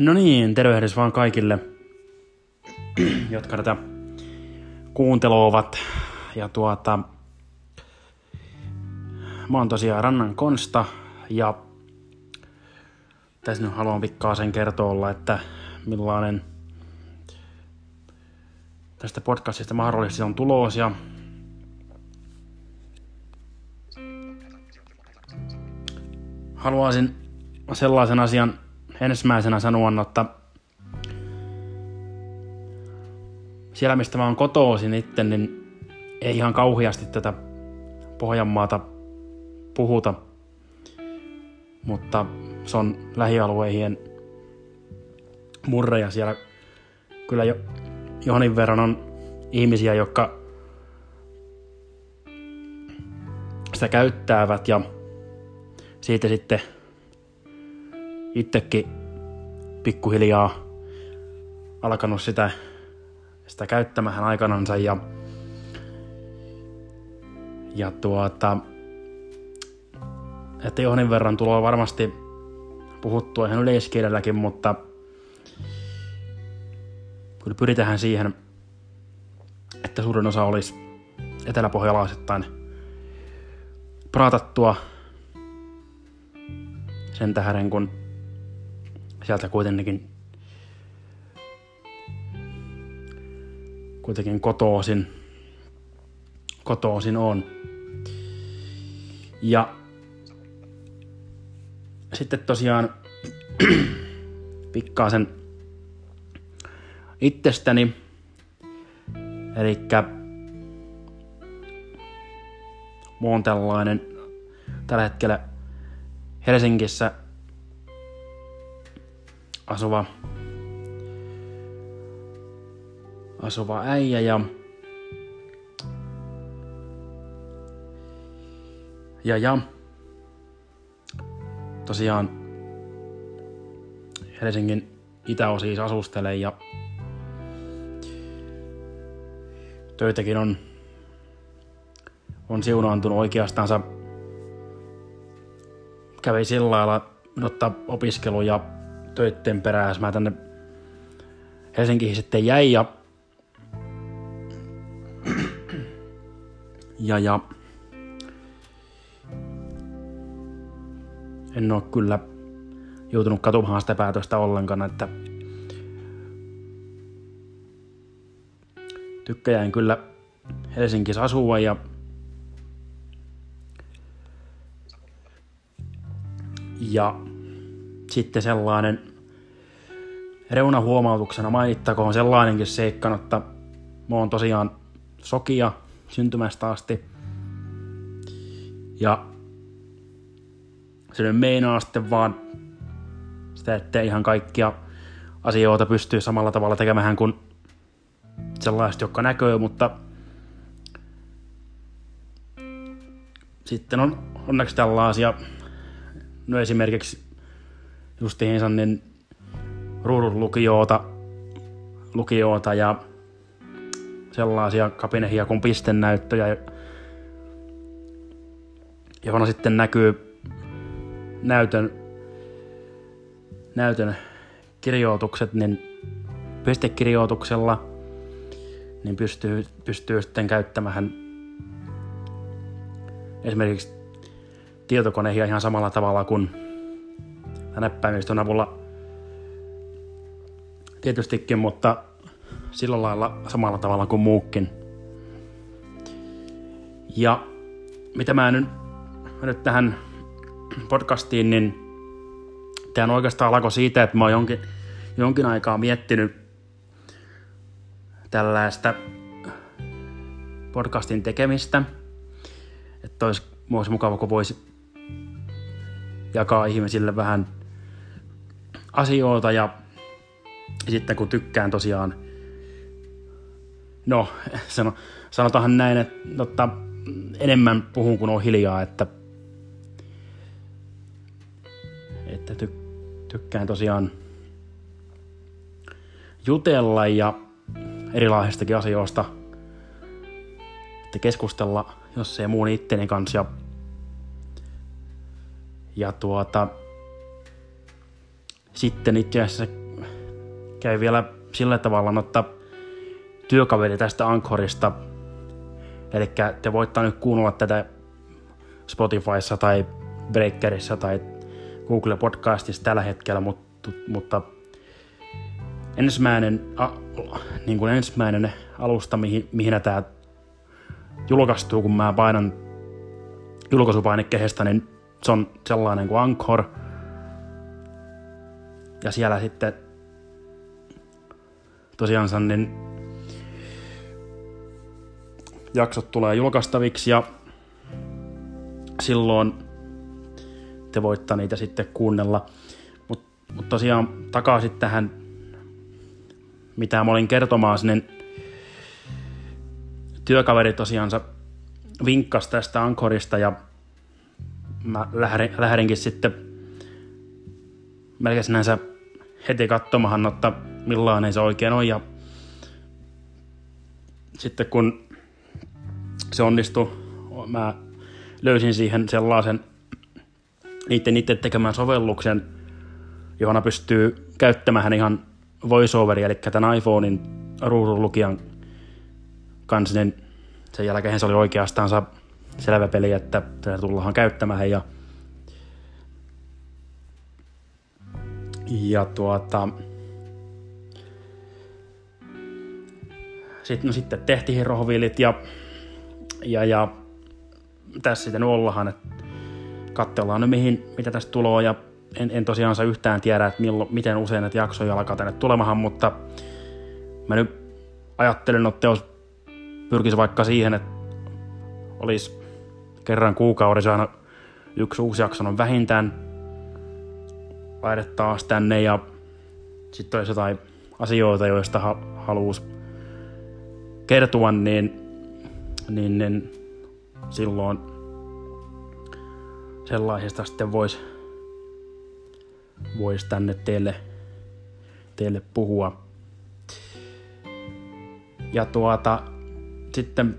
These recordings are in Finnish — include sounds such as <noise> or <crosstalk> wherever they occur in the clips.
No niin, tervehdys vaan kaikille, jotka tätä kuuntelovat. Ja tuota, mä oon tosiaan Rannan Konsta ja tässä nyt haluan pikkaa sen kertoa, että millainen tästä podcastista mahdollisesti on tulos ja haluaisin sellaisen asian ensimmäisenä sanoa, että siellä mistä mä oon kotoisin itse, niin ei ihan kauheasti tätä Pohjanmaata puhuta, mutta se on lähialueiden murre ja siellä. Kyllä jo johonin verran on ihmisiä, jotka sitä käyttävät ja siitä sitten itsekin pikkuhiljaa alkanut sitä, sitä käyttämään aikanansa ja, ja tuota, että johonin verran tulee varmasti puhuttua ihan yleiskielelläkin, mutta kyllä pyritään siihen, että suurin osa olisi eteläpohjalaisittain praatattua sen tähden, kun sieltä kuitenkin kuitenkin kotoosin, kotoosin on. Ja sitten tosiaan <clears throat> pikkaasen itsestäni. Eli mä oon tällainen tällä hetkellä Helsingissä asuva asuva äijä ja ja ja tosiaan Helsingin itäosiin asustelen ja töitäkin on, on siunaantunut oikeastaan. Kävi sillä lailla ottaa opiskelu ja töitten perään, mä tänne Helsinkiin sitten jäin ja, ja, ja en ole kyllä joutunut katumaan sitä päätöstä ollenkaan, että tykkäjään kyllä Helsingissä asua ja ja sitten sellainen reunahuomautuksena mainittakoon sellainenkin seikka, että mä oon tosiaan sokia syntymästä asti. Ja se nyt meinaa sitten vaan sitä, että ihan kaikkia asioita pystyy samalla tavalla tekemään kuin sellaiset, jotka näkyy, mutta sitten on onneksi tällaisia, no esimerkiksi justiinsa niin ruudun lukijoota, lukijoota ja sellaisia kapinehia kuin pistennäyttöjä, johon sitten näkyy näytön, näytön kirjoitukset, niin pistekirjoituksella niin pystyy, pystyy sitten käyttämään esimerkiksi tietokoneja ihan samalla tavalla kuin näppäimistön avulla tietystikin, mutta sillä lailla samalla tavalla kuin muukin. Ja mitä mä nyt, mä nyt tähän podcastiin, niin tämä oikeastaan alkoi siitä, että mä oon jonkin, jonkin aikaa miettinyt tällaista podcastin tekemistä. Että olisi, olisi mukava, kun voisi jakaa ihmisille vähän asioita ja, sitten kun tykkään tosiaan, no <laughs> sano, sanotaan näin, että että enemmän puhun kuin on hiljaa, että, että ty, tykkään tosiaan jutella ja erilaisistakin asioista, että keskustella, jos ei muun itteni kanssa ja, ja tuota, sitten itse asiassa käy vielä sillä tavalla ottaa työkaveri tästä Anchorista. Eli te voitte nyt kuunnella tätä Spotifyssa tai Breakerissa tai Google Podcastissa tällä hetkellä, mutta, mutta ensimmäinen, a, niin kuin ensimmäinen alusta, mihin, mihin tämä julkaistuu, kun mä painan julkaisupainikkehestä, niin se on sellainen kuin Anchor. Ja siellä sitten tosiaan niin jaksot tulee julkaistaviksi ja silloin te voitte niitä sitten kuunnella. Mutta mut tosiaan takaisin tähän, mitä mä olin kertomaan, niin työkaveri tosiaansa vinkkas tästä Ankorista ja mä lähdin, lähdinkin sitten melkein sinänsä heti katsomahan, että millainen se oikein on. Ja sitten kun se onnistui, mä löysin siihen sellaisen niiden itse tekemään sovelluksen, johon pystyy käyttämään ihan voiceoveria, eli tämän iPhonein ruudunlukijan kanssa, niin sen jälkeen se oli oikeastaan selvä peli, että se tullaan käyttämään ja ja tuota sitten, no sitten tehtiin rohviilit ja, ja, ja tässä sitten ollaan, että katsellaan nyt mihin, mitä tästä tulee ja en, en tosiaan saa yhtään tiedä, että milloin, miten usein näitä jaksoja alkaa tänne tulemahan, mutta mä nyt ajattelen, että jos pyrkisi vaikka siihen, että olisi kerran kuukaudessa aina yksi uusi jakso on vähintään laite taas tänne ja sitten olisi jotain asioita, joista ha- haluaisi kertoa, niin, niin, niin silloin sellaisesta sitten voisi vois tänne teille, teille puhua. Ja tuota, sitten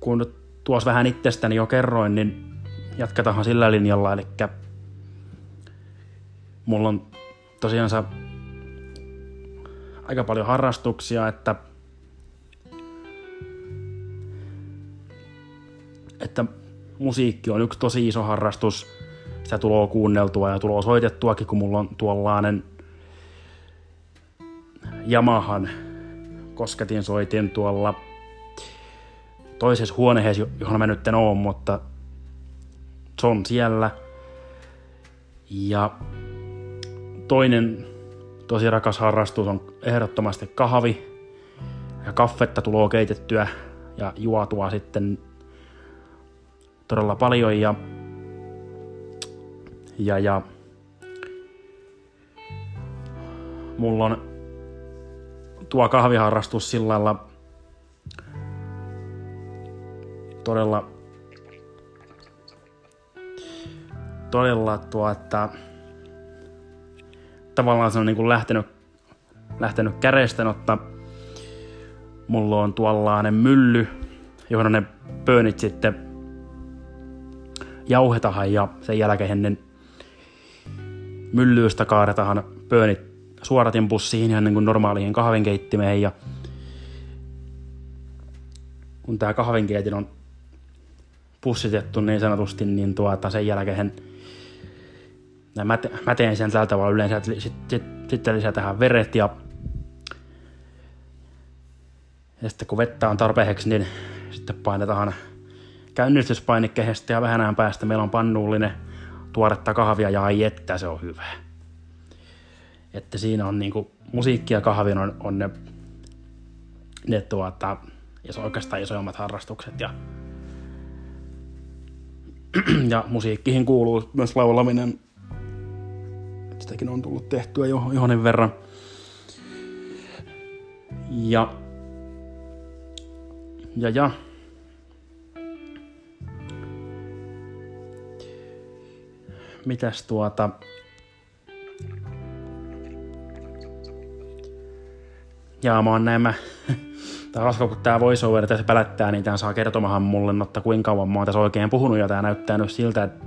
kun tuossa vähän itsestäni jo kerroin, niin jatketaan sillä linjalla, eli mulla on tosiaan aika paljon harrastuksia, että että musiikki on yksi tosi iso harrastus. Sitä tulee kuunneltua ja tulee soitettuakin, kun mulla on tuollainen Yamahan kosketin soitin tuolla toisessa huoneessa, johon mä nyt en oo, mutta se on siellä. Ja toinen tosi rakas harrastus on ehdottomasti kahvi. Ja kaffetta tulee keitettyä ja juotua sitten todella paljon ja, ja, ja mulla on tuo kahviharrastus sillä lailla todella todella tuo, että tavallaan se on niin kuin lähtenyt, lähtenyt kärestä, mutta mulla on tuollainen mylly, johon ne pöönit sitten jauhetahan ja sen jälkeen niin myllyystä kaadetahan pöönit suoratin pussiin ihan niin kuin normaaliin kahvinkeittimeen ja kun tämä kahvinkeitin on pussitettu niin sanotusti, niin tuota, sen jälkeen mä, te, mä teen sen tällä tavalla yleensä, että sitten sit, sit lisätään veret ja, ja sitten kun vettä on tarpeeksi, niin sitten painetaan käynnistyspainikkeesta ja vähän ajan päästä meillä on pannuullinen tuoretta kahvia ja ai että se on hyvä. Että siinä on niinku, musiikki ja kahvi on, on ne, ne tuota, on oikeastaan isoimmat harrastukset ja, ja musiikkiin kuuluu myös laulaminen. Sitäkin on tullut tehtyä jo johonen verran. Ja, ja, ja mitäs tuota... Jaa, mä oon nämä... Tää on kun tää voiceover tässä pälättää, niin tää saa kertomahan mulle, notta kuinka kauan mä oon tässä oikein puhunut, ja tää näyttää nyt siltä, että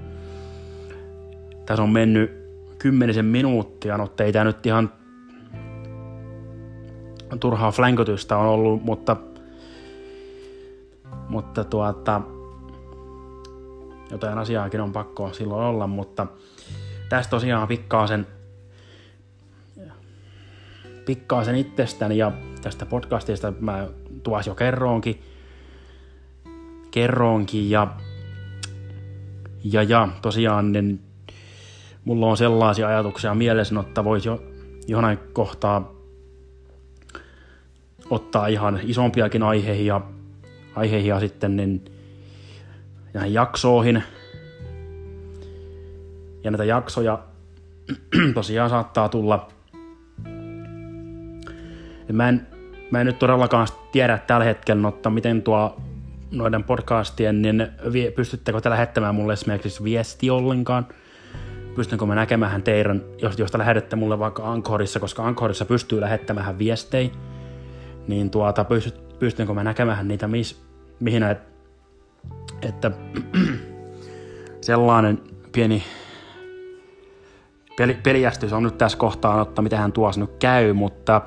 tässä on mennyt kymmenisen minuuttia, no ei tää nyt ihan turhaa flänkötystä on ollut, mutta, mutta tuota, jotain asiaakin on pakko silloin olla, mutta tästä tosiaan pikkaasen, pikkaasen itsestäni ja tästä podcastista mä tuas jo kerroonkin, kerroonkin ja, ja, ja tosiaan niin mulla on sellaisia ajatuksia mielessä, että voisi jo jonain kohtaa ottaa ihan isompiakin aiheihin ja, aiheihin ja sitten niin näihin jaksoihin. Ja näitä jaksoja <clears throat> tosiaan saattaa tulla. mä en, mä en nyt todellakaan tiedä tällä hetkellä, mutta miten tuo noiden podcastien, niin pystyttekö te lähettämään mulle esimerkiksi viesti ollenkaan? Pystynkö mä näkemään teidän, jos, jos te lähetätte mulle vaikka Ankorissa, koska Ankorissa pystyy lähettämään viestejä, niin tuota, pystyt, pystynkö mä näkemään niitä, mis, mihin näet, että <clears throat> sellainen pieni peli, peliästys on nyt tässä kohtaa, että mitä hän tuossa nyt käy, mutta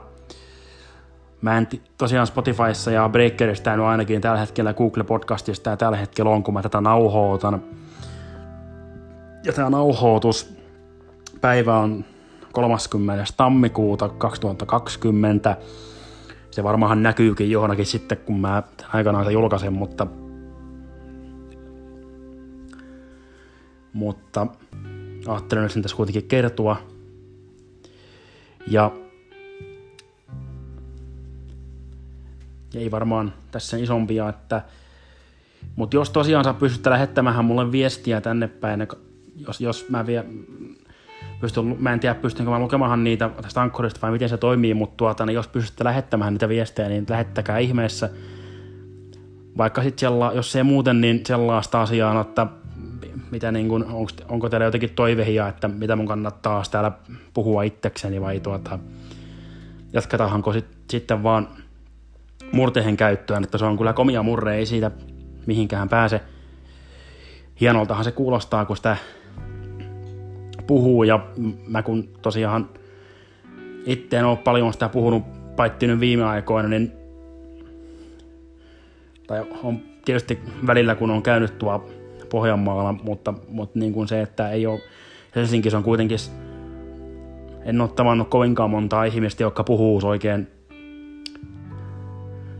mä en tosiaan Spotifyssa ja Breakerista en ainakin tällä hetkellä Google Podcastista ja tällä hetkellä on, kun mä tätä nauhoitan. Ja tämä nauhoitus päivä on 30. tammikuuta 2020 se varmaan näkyykin johonkin sitten, kun mä aikanaan se julkaisen, mutta mutta ajattelin sen tässä kuitenkin kertoa. Ja ei varmaan tässä isompia, että mutta jos tosiaan sä pystytte lähettämään mulle viestiä tänne päin, jos, jos mä vielä pystyn, mä en tiedä pystynkö mä lukemaan niitä tästä ankkurista vai miten se toimii, mutta tuota, niin jos pystytte lähettämään niitä viestejä, niin lähettäkää ihmeessä. Vaikka sitten sella, jos ei muuten, niin sellaista asiaa, että mitä niin kuin, onko, onko teillä jotenkin toivehia, että mitä mun kannattaa täällä puhua itsekseni vai tuota, jatketaanko sit, sitten vaan murtehen käyttöön, että se on kyllä komia murre, ei siitä mihinkään pääse. Hienoltahan se kuulostaa, kun sitä puhuu ja mä kun tosiaan itse en ole paljon sitä puhunut paittiin viime aikoina, niin tai on tietysti välillä kun on käynyt tuo Pohjanmaalla, mutta, mutta niin kuin se, että ei ole, Helsingissä on kuitenkin, en ole tavannut kovinkaan monta ihmistä, jotka puhuu oikein,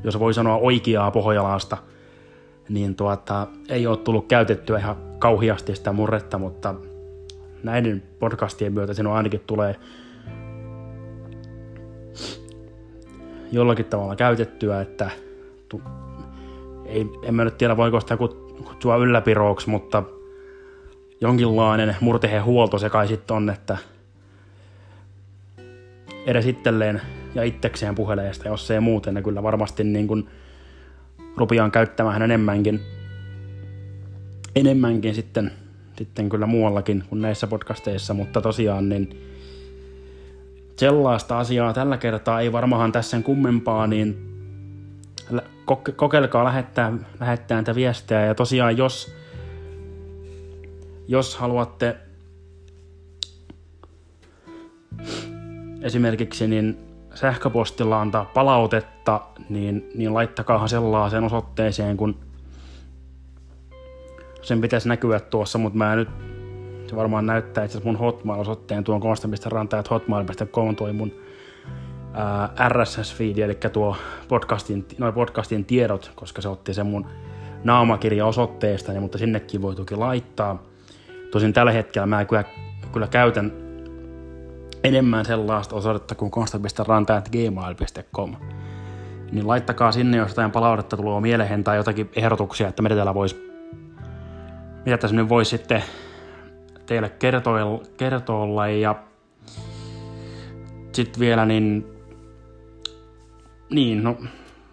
jos voi sanoa oikeaa pohjalaasta, niin tuota, ei ole tullut käytettyä ihan kauhiasti sitä murretta, mutta näiden podcastien myötä sinun ainakin tulee jollakin tavalla käytettyä, että tu, ei, en mä nyt tiedä voiko sitä kutsua ylläpirooksi, mutta jonkinlainen murteheen huolto se kai sitten on, että edes itselleen ja itsekseen puhelee sitä, jos ei muuten, ne kyllä varmasti niin kuin rupiaan käyttämään enemmänkin, enemmänkin sitten sitten kyllä muuallakin kuin näissä podcasteissa, mutta tosiaan niin sellaista asiaa tällä kertaa ei varmaan tässä sen kummempaa, niin kokeilkaa lähettää, lähettää näitä viestejä. Ja tosiaan jos, jos haluatte esimerkiksi niin sähköpostilla antaa palautetta, niin, niin laittakaahan sellaiseen osoitteeseen, kun sen pitäisi näkyä tuossa, mutta mä nyt, se varmaan näyttää itse mun Hotmail-osoitteen tuon hotmail.com toi mun RSS-feed, eli tuo podcastin, noin podcastin tiedot, koska se otti sen mun naamakirja osoitteesta, mutta sinnekin voi toki laittaa. Tosin tällä hetkellä mä kyllä, kyllä käytän enemmän sellaista osoitetta kuin konsta.ranta.gmail.com. Niin laittakaa sinne, jos jotain palautetta tulee mieleen tai jotakin ehdotuksia, että mitä täällä voisi mitä tässä nyt voisi sitten teille kertoilla? Ja sitten vielä niin, niin no,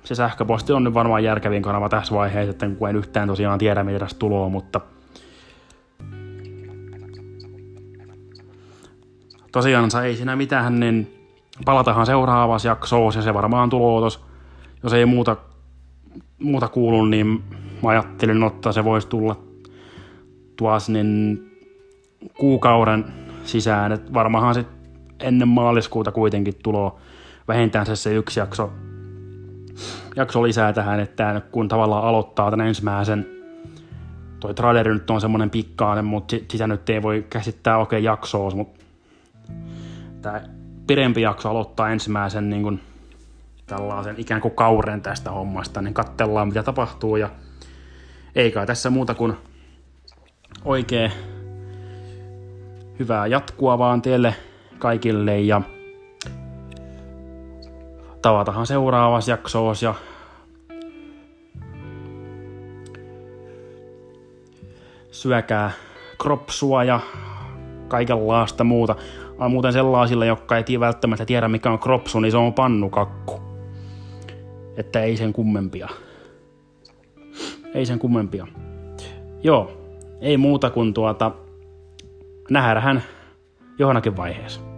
se sähköposti on nyt varmaan järkevin kanava tässä vaiheessa, että kun en yhtään tosiaan tiedä, mitä tästä tulee, mutta tosiaan ei siinä mitään, niin palatahan seuraavassa jaksossa ja se varmaan tulee tos, jos ei muuta, muuta kuulu, niin mä ajattelin, että se voisi tulla tuossa niin kuukauden sisään, että varmaanhan sitten ennen maaliskuuta kuitenkin tulo vähintään se, se yksi jakso, jakso lisää tähän, että kun tavallaan aloittaa tämän ensimmäisen, toi traileri nyt on semmoinen pikkainen, mutta sitä nyt ei voi käsittää oikein jaksoa, mutta tämä pidempi jakso aloittaa ensimmäisen niin kuin, tällaisen ikään kuin kauren tästä hommasta, niin katsellaan mitä tapahtuu ja ei kai tässä muuta kuin oikein hyvää jatkua vaan teille kaikille ja tavatahan seuraavassa jaksossa ja syökää kropsua ja kaikenlaista muuta. On muuten sellaisille, jotka ei välttämättä tiedä mikä on kropsu, niin se on pannukakku. Että ei sen kummempia. Ei sen kummempia. Joo, ei muuta kuin tuota, nähdään johonkin vaiheessa.